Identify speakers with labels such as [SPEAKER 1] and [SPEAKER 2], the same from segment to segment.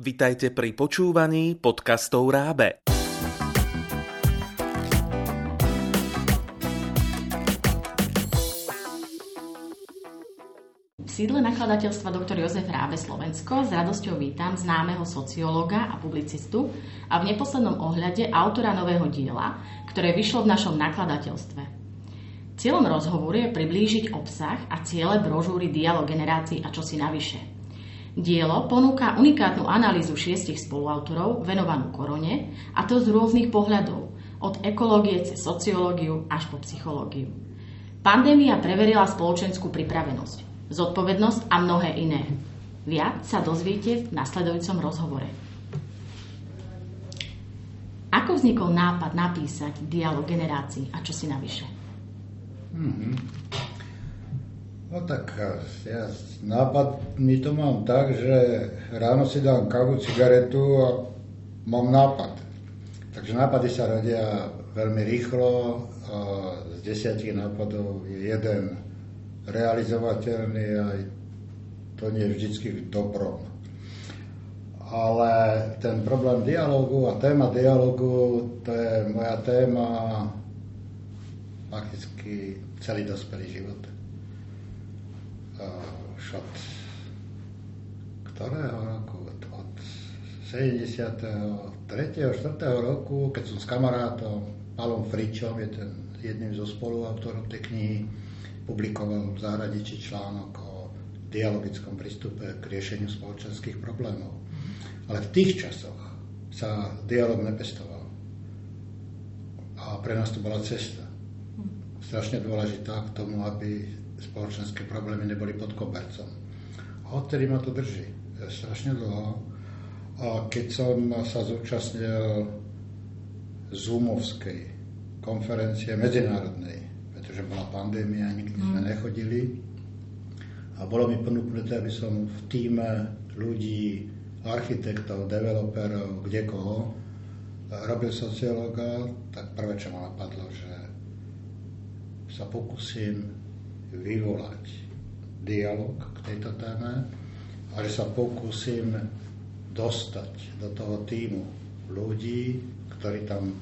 [SPEAKER 1] Vitajte pri počúvaní podcastov Rábe.
[SPEAKER 2] V sídle nakladateľstva dr. Jozef Rábe Slovensko s radosťou vítam známeho sociológa a publicistu a v neposlednom ohľade autora nového diela, ktoré vyšlo v našom nakladateľstve. Cieľom rozhovoru je priblížiť obsah a ciele brožúry Dialog generácií a čosi navyše. Dielo ponúka unikátnu analýzu šiestich spoluautorov venovanú korone a to z rôznych pohľadov, od ekológie cez sociológiu až po psychológiu. Pandémia preverila spoločenskú pripravenosť, zodpovednosť a mnohé iné. Viac sa dozviete v nasledujúcom rozhovore. Ako vznikol nápad napísať dialog generácií a čo si navyše?
[SPEAKER 3] Mm-hmm. No tak ja nápad my to mám tak, že ráno si dám kávu, cigaretu a mám nápad. Takže nápady sa rodia veľmi rýchlo. A z desiatich nápadov je jeden realizovateľný a to nie je vždycky v dobrom. Ale ten problém dialogu a téma dialogu, to je moja téma fakticky celý dospelý život. Od ktorého roku? Od 73. 4. roku, keď som s kamarátom Palom Fričom, je ten jedným zo spoluautorov tej knihy, publikoval v zahraničí článok o dialogickom prístupe k riešeniu spoločenských problémov. Ale v tých časoch sa dialog nepestoval. A pre nás to bola cesta. Strašne dôležitá k tomu, aby spoločenské problémy neboli pod kobercom. A odtedy ma to drží. Strašne dlho a keď som sa zúčastnil Zoomovskej konferencie medzinárodnej, pretože bola pandémia, nikdy sme mm. nechodili, a bolo mi ponúknuté, aby som v týme ľudí, architektov, developerov, kde koho, robil sociológa, tak prvé, čo ma napadlo, že sa pokúsim vyvolať dialog k tejto téme a že sa pokúsim dostať do toho týmu ľudí, ktorí tam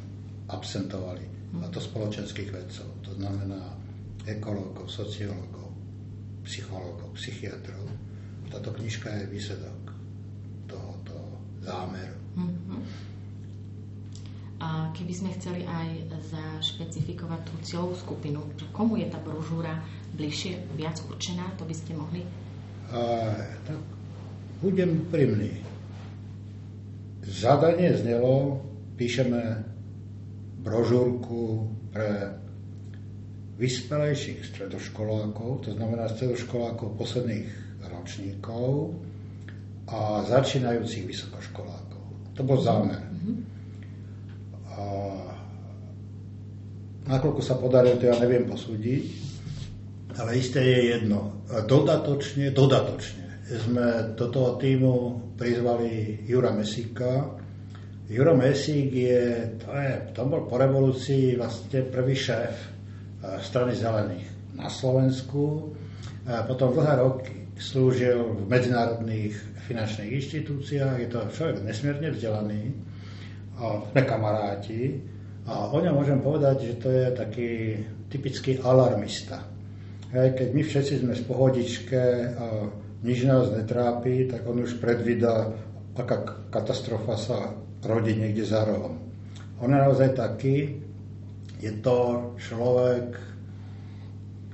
[SPEAKER 3] absentovali. A to spoločenských vedcov. To znamená ekológov, sociológov, psychológov, psychiatrov. Táto knižka je výsledok tohoto zámeru. Mm-hmm.
[SPEAKER 2] A keby sme chceli aj zašpecifikovať tú cieľovú skupinu, komu je tá brožúra bližšie, viac určená, to by ste mohli?
[SPEAKER 3] A, tak budem úprimný zadanie znelo, píšeme brožúrku pre vyspelejších stredoškolákov, to znamená stredoškolákov posledných ročníkov a začínajúcich vysokoškolákov. To bol zámer. A nakoľko sa podarilo, to ja neviem posúdiť, ale isté je jedno. Dodatočne, dodatočne sme do toho týmu prizvali Jura Mesíka. Juro Mesík je, to, je, to bol po revolúcii vlastne prvý šéf e, strany zelených na Slovensku. Potom dlhé roky slúžil v medzinárodných finančných inštitúciách. Je to človek nesmierne vzdelaný. Sme kamaráti. A o ňom môžem povedať, že to je taký typický alarmista. Hej, keď my všetci sme z pohodičke a nič nás netrápi, tak on už predvída, aká katastrofa sa rodí niekde za rohom. On je naozaj taký, je to človek,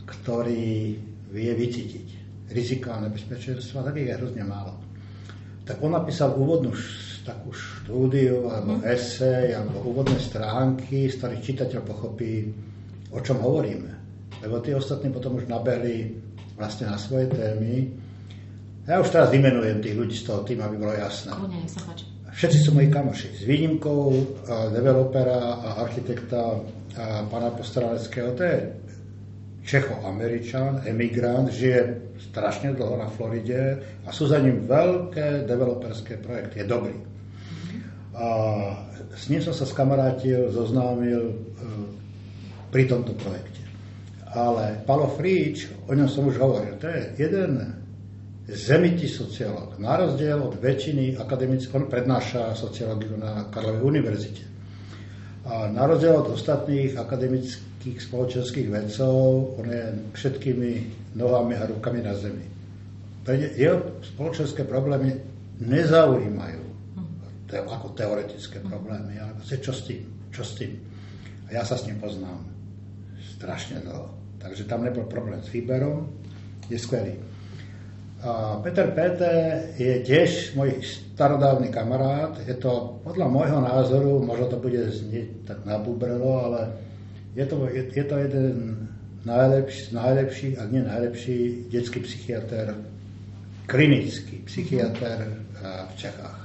[SPEAKER 3] ktorý vie vycítiť rizika a nebezpečenstva, tak je hrozne málo. Tak on napísal úvodnú takú štúdiu, alebo mm. esej, alebo úvodné stránky, z ktorých čitateľ pochopí, o čom hovoríme. Lebo tí ostatní potom už nabehli vlastne na svoje témy ja už teraz vymenujem tých ľudí z toho tým, aby bolo jasné.
[SPEAKER 2] Kľudne, sa páči.
[SPEAKER 3] Všetci sú moji kamoši. S výnimkou developera a architekta a pána Postaraleckého. To je Čecho-Američan, emigrant, žije strašne dlho na Floride a sú za ním veľké developerské projekty. Je dobrý. A s ním som sa skamarátil, zoznámil e, pri tomto projekte. Ale Palo Fríč, o ňom som už hovoril, to je jeden zemitý sociológ. Na rozdiel od väčšiny akademických, on prednáša sociológiu na Karlovej univerzite. A na rozdiel od ostatných akademických spoločenských vedcov, on je všetkými nohami a rukami na zemi. Jeho spoločenské problémy nezaujímajú te, ako teoretické problémy, ale čo s tým? Čo s tým? A ja sa s ním poznám strašne dlho. Takže tam nebol problém s výberom, je skvelý. A Peter Pete je tiež môj starodávny kamarát. Je to podľa môjho názoru, možno to bude znieť tak nabubrelo, ale je to, je, je to jeden najlepší, najlepší, ak nie najlepší detský psychiatr, klinický psychiatr v Čechách.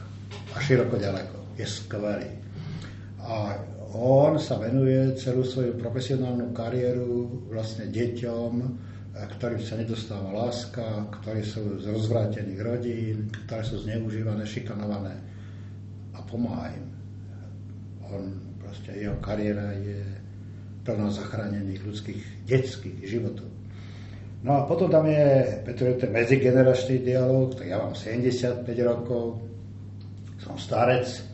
[SPEAKER 3] A široko ďaleko. Je skvelý. A on sa venuje celú svoju profesionálnu kariéru vlastne deťom, ktorým sa nedostáva láska, ktorí sú z rozvrátených rodín, ktoré sú zneužívané, šikanované a pomáha im. On, proste, jeho kariéra je plná zachránených ľudských detských životov. No a potom tam je, pretože to je medzigeneračný dialog, tak ja mám 75 rokov, som starec,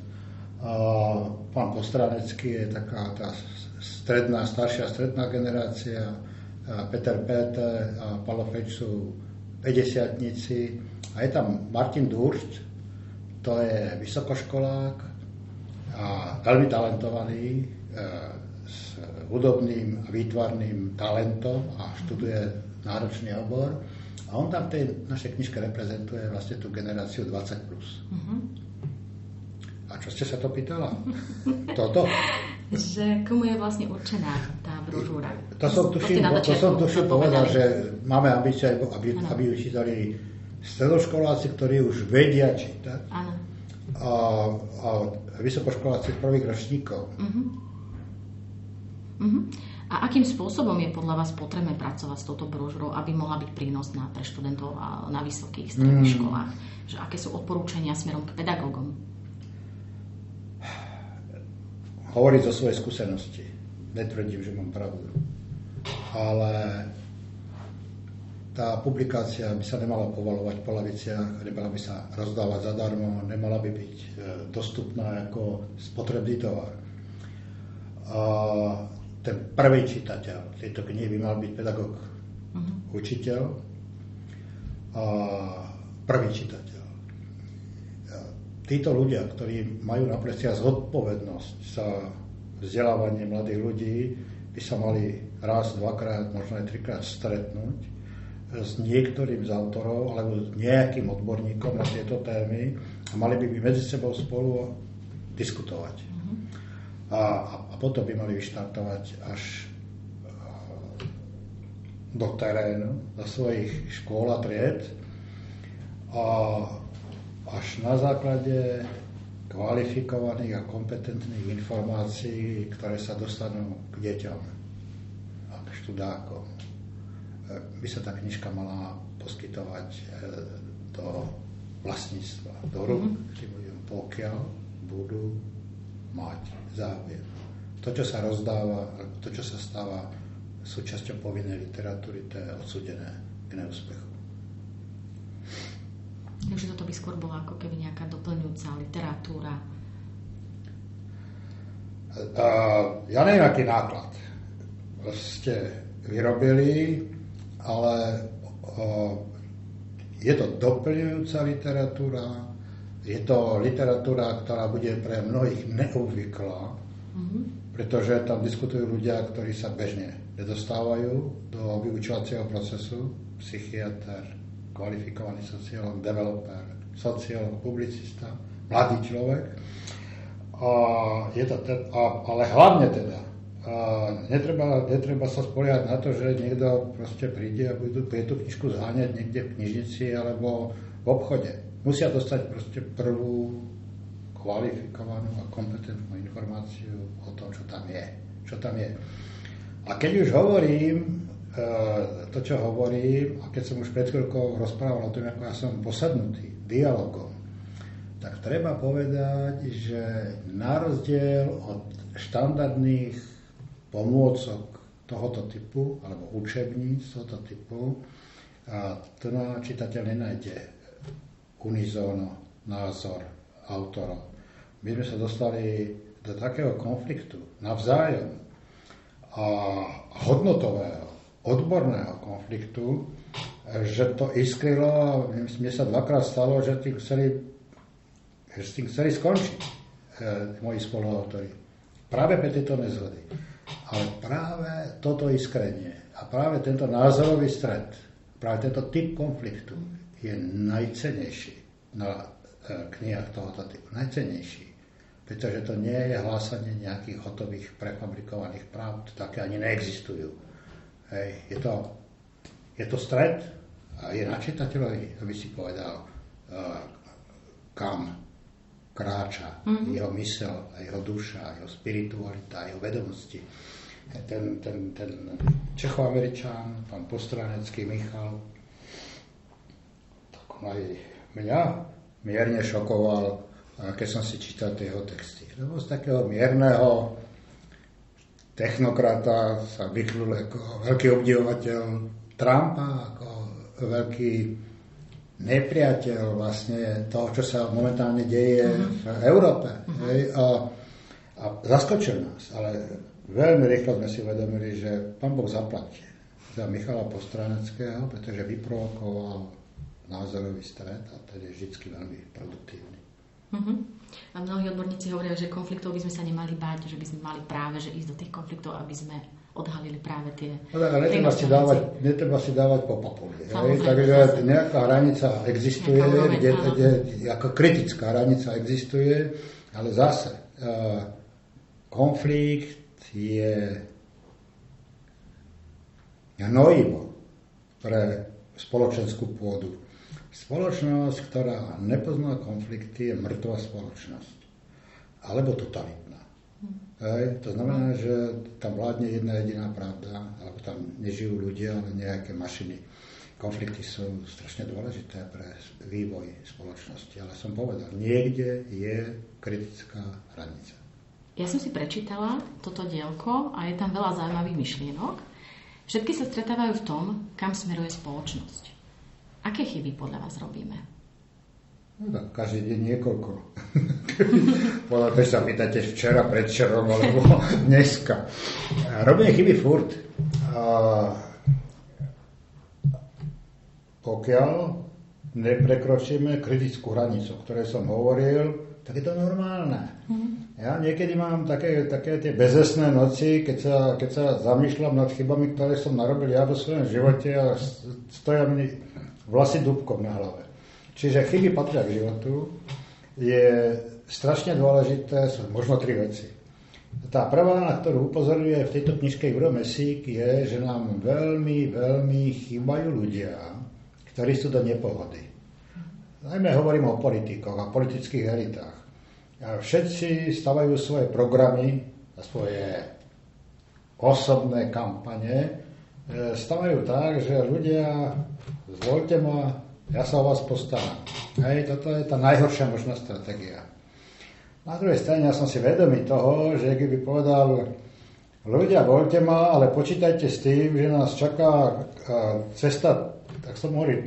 [SPEAKER 3] pán Kostranecký je taká tá stredná, staršia stredná generácia, Peter Pete a Palo Feč sú 50 a je tam Martin Durst, to je vysokoškolák a veľmi talentovaný, e, s hudobným a výtvarným talentom a študuje náročný obor. A on tam v tej našej knižke reprezentuje vlastne tú generáciu 20+. Plus. Uh-huh. A čo ste sa to pýtala? Toto?
[SPEAKER 2] že komu je vlastne určená tá brožúra.
[SPEAKER 3] To som tuším, to som tuším povedal, že máme ambície, aby, aby čítali stredoškoláci, ktorí už vedia čítať. Áno. A, a vysokoškoláci prvých ročníkov. Uh-huh.
[SPEAKER 2] Uh-huh. A akým spôsobom je podľa vás potrebné pracovať s touto brožúrou, aby mohla byť prínosná pre študentov na vysokých stredných mm. školách? Že aké sú odporúčania smerom k pedagógom?
[SPEAKER 3] Hovoriť zo svojej skúsenosti. Netvrdím, že mám pravdu. Ale tá publikácia by sa nemala povalovať po laviciach, nemala by sa rozdávať zadarmo, nemala by byť e, dostupná ako spotrebný tovar. A ten prvý čitateľ tejto knihy by mal byť pedagóg, uh-huh. učiteľ a prvý čitateľ títo ľudia, ktorí majú na pleciach zodpovednosť za vzdelávanie mladých ľudí, by sa mali raz, dvakrát, možno aj trikrát stretnúť s niektorým z autorov alebo s nejakým odborníkom na tieto témy a mali by by medzi sebou spolu diskutovať. A, a potom by mali vyštartovať až do terénu, do svojich škôl a tried a až na základe kvalifikovaných a kompetentných informácií, ktoré sa dostanú k deťom a k študákom. E, by sa tá knižka mala poskytovať e, do vlastníctva, do rúk mm-hmm. tým ľuďom, pokiaľ budú mať záujem. To, čo sa rozdáva, to, čo sa stáva súčasťou povinnej literatúry, to je odsudené k neúspechu.
[SPEAKER 2] Takže toto by skôr bola ako keby nejaká doplňujúca literatúra.
[SPEAKER 3] Uh, ja neviem, aký náklad ste vyrobili, ale uh, je to doplňujúca literatúra, je to literatúra, ktorá bude pre mnohých neobvyklá, mm-hmm. pretože tam diskutujú ľudia, ktorí sa bežne nedostávajú do vyučovacieho procesu, psychiatr, kvalifikovaný sociológ, developer, sociológ, publicista, mladý človek. A je to te, a, ale hlavne teda, a netreba, netreba sa spoliať na to, že niekto proste príde a bude, bude tú knižku zháňať niekde v knižnici alebo v obchode. Musia dostať proste prvú kvalifikovanú a kompetentnú informáciu o tom, čo tam je. Čo tam je. A keď už hovorím to, čo hovorím, a keď som už pred chvíľkou rozprával o tom, ako ja som posadnutý dialogom, tak treba povedať, že na rozdiel od štandardných pomôcok tohoto typu, alebo učebníc tohoto typu, A to na čitateľ nenájde unizóno názor autorov. My sme sa dostali do takého konfliktu navzájom a hodnotového, odborného konfliktu, že to iskrilo a mne sa dvakrát stalo, že tým chceli, s tým chceli skončiť e, moji spoluautori. Práve pre tieto nezhody. Ale práve toto iskrenie a práve tento názorový stred, práve tento typ konfliktu je najcenejší na e, knihách tohoto typu. Najcenejší. Pretože to nie je hlásanie nejakých hotových prefabrikovaných práv, také ani neexistujú. Hej, je, to, je to stred a je na čitateľovi, aby si povedal, uh, kam kráča mm-hmm. jeho mysel, a jeho duša, jeho spiritualita, jeho vedomosti. Ten, ten, ten Čechoameričan, pán Postranecký Michal, tak aj mňa mierne šokoval, keď som si čítal tie jeho texty. Lebo z takého mierneho technokrata sa vyklul ako veľký obdivovateľ Trumpa, ako veľký nepriateľ vlastne toho, čo sa momentálne deje uh-huh. v Európe. Uh-huh. Hej? A, a zaskočil nás, ale veľmi rýchlo sme si uvedomili, že pán Boh zaplatí za Michala Postraneckého, pretože vyprovokoval názorový stred a to je vždy veľmi produktívny.
[SPEAKER 2] Uh-huh. A mnohí odborníci hovoria, že konfliktov by sme sa nemali báť, že by sme mali práve že ísť do tých konfliktov, aby sme odhalili práve tie...
[SPEAKER 3] Ale, netreba, si dávať, netreba si dávať po papuli. Takže nejaká hranica existuje, nejaká kde, kde, ako kritická hranica existuje, ale zase uh, konflikt je hnojivo pre spoločenskú pôdu. Spoločnosť, ktorá nepozná konflikty, je mŕtva spoločnosť. Alebo totalitná. Hej, to znamená, že tam vládne jedna jediná pravda, alebo tam nežijú ľudia, ale nejaké mašiny. Konflikty sú strašne dôležité pre vývoj spoločnosti, ale som povedal, niekde je kritická hranica.
[SPEAKER 2] Ja som si prečítala toto dielko a je tam veľa zaujímavých myšlienok. Všetky sa stretávajú v tom, kam smeruje spoločnosť. Aké chyby podľa vás robíme?
[SPEAKER 3] No tak každý deň niekoľko. Podľa toho sa pýtate včera, predčerom alebo dneska. Robíme chyby furt. A pokiaľ neprekročíme kritickú hranicu, o ktorej som hovoril, tak je to normálne. Mm. Ja niekedy mám také, také tie bezesné noci, keď sa, keď sa zamýšľam nad chybami, ktoré som narobil ja vo svojom živote a stoja mi vlasy dúbkom na hlave. Čiže chyby patria k životu. Je strašne dôležité, sú možno tri veci. Tá prvá, na ktorú upozorňuje v tejto knižke Juro Mesík, je, že nám veľmi, veľmi chýbajú ľudia, ktorí sú do nepohody. Najmä hovorím o politikoch a politických elitách. A všetci stavajú svoje programy a svoje osobné kampane, stavajú tak, že ľudia, zvolte ma, ja sa o vás postaram. Hej, toto je tá najhoršia možná stratégia. Na druhej strane ja som si vedomý toho, že keby povedal ľudia, voľte ma, ale počítajte s tým, že nás čaká cesta, tak som hovorí,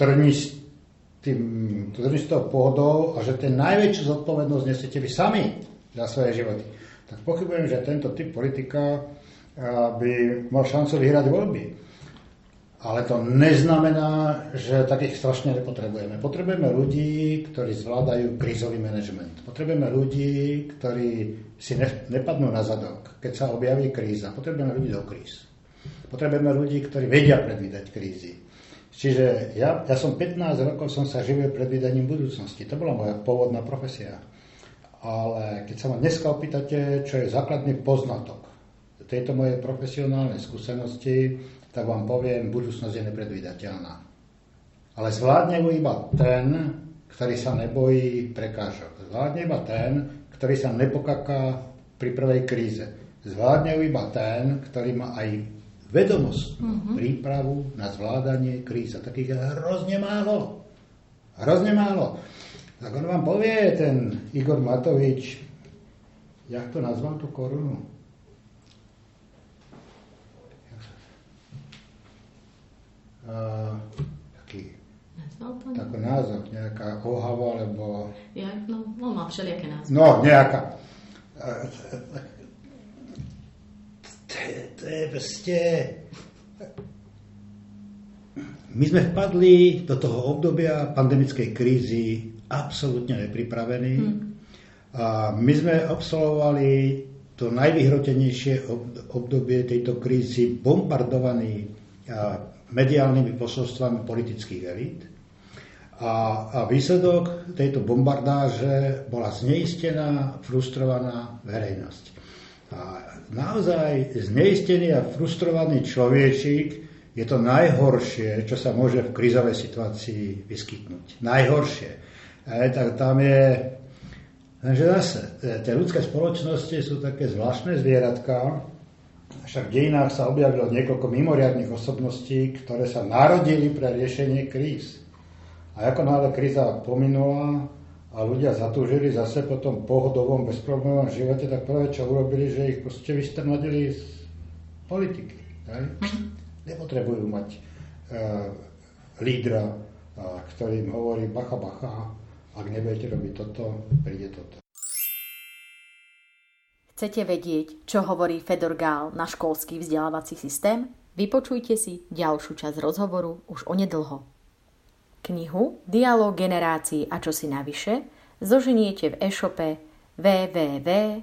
[SPEAKER 3] trnistou pohodou a že ten najväčšiu zodpovednosť nesiete vy sami za svoje životy. Tak pochybujem, že tento typ politika by mal šancu vyhrať voľby. Ale to neznamená, že takých strašne nepotrebujeme. Potrebujeme ľudí, ktorí zvládajú krízový manažment. Potrebujeme ľudí, ktorí si nepadnú na zadok, keď sa objaví kríza. Potrebujeme ľudí do kríz. Potrebujeme ľudí, ktorí vedia predvídať krízy. Čiže ja, ja som 15 rokov som sa živil predvídaním budúcnosti. To bola moja pôvodná profesia. Ale keď sa ma dneska opýtate, čo je základný poznatok tejto mojej profesionálnej skúsenosti, tak vám poviem, budúcnosť je nepredvídateľná. Ale zvládne ju iba ten, ktorý sa nebojí prekážok. Zvládne iba ten, ktorý sa nepokaká pri prvej kríze. Zvládne ju iba ten, ktorý má aj vedomosť, mm-hmm. prípravu na zvládanie kríz. A takých je hrozne málo. Hrozne málo. Tak on vám povie, ten Igor Matovič, jak to nazval tú korunu? Taký,
[SPEAKER 2] Nazval
[SPEAKER 3] taký názov, nejaká ohava, alebo...
[SPEAKER 2] Ja, no, on má všelijaké názvy.
[SPEAKER 3] No, nejaká. To je, proste... My sme vpadli do toho obdobia pandemickej krízy absolútne nepripravení. Hmm. A my sme absolvovali to najvyhrotenejšie obdobie tejto krízy bombardovaný mediálnymi posolstvami politických elít. A, a výsledok tejto bombardáže bola zneistená, frustrovaná verejnosť. A naozaj zneistený a frustrovaný človečík je to najhoršie, čo sa môže v krizovej situácii vyskytnúť. Najhoršie. A tak tam je Takže zase, tie ľudské spoločnosti sú také zvláštne zvieratka, však v dejinách sa objavilo niekoľko mimoriadných osobností, ktoré sa narodili pre riešenie kríz. A ako náhle kríza pominula a ľudia zatúžili zase po tom pohodovom, bezproblémovom živote, tak prvé, čo urobili, že ich proste vystrnadili z politiky. Hej? Nepotrebujú mať uh, lídra, uh, ktorý im hovorí bacha, bacha, ak nebudete robiť toto, príde toto.
[SPEAKER 2] Chcete vedieť, čo hovorí Fedor Gál na školský vzdelávací systém? Vypočujte si ďalšiu časť rozhovoru už onedlho. Knihu Dialóg generácií a čo si navyše zoženiete v e-shope www.rab.sk.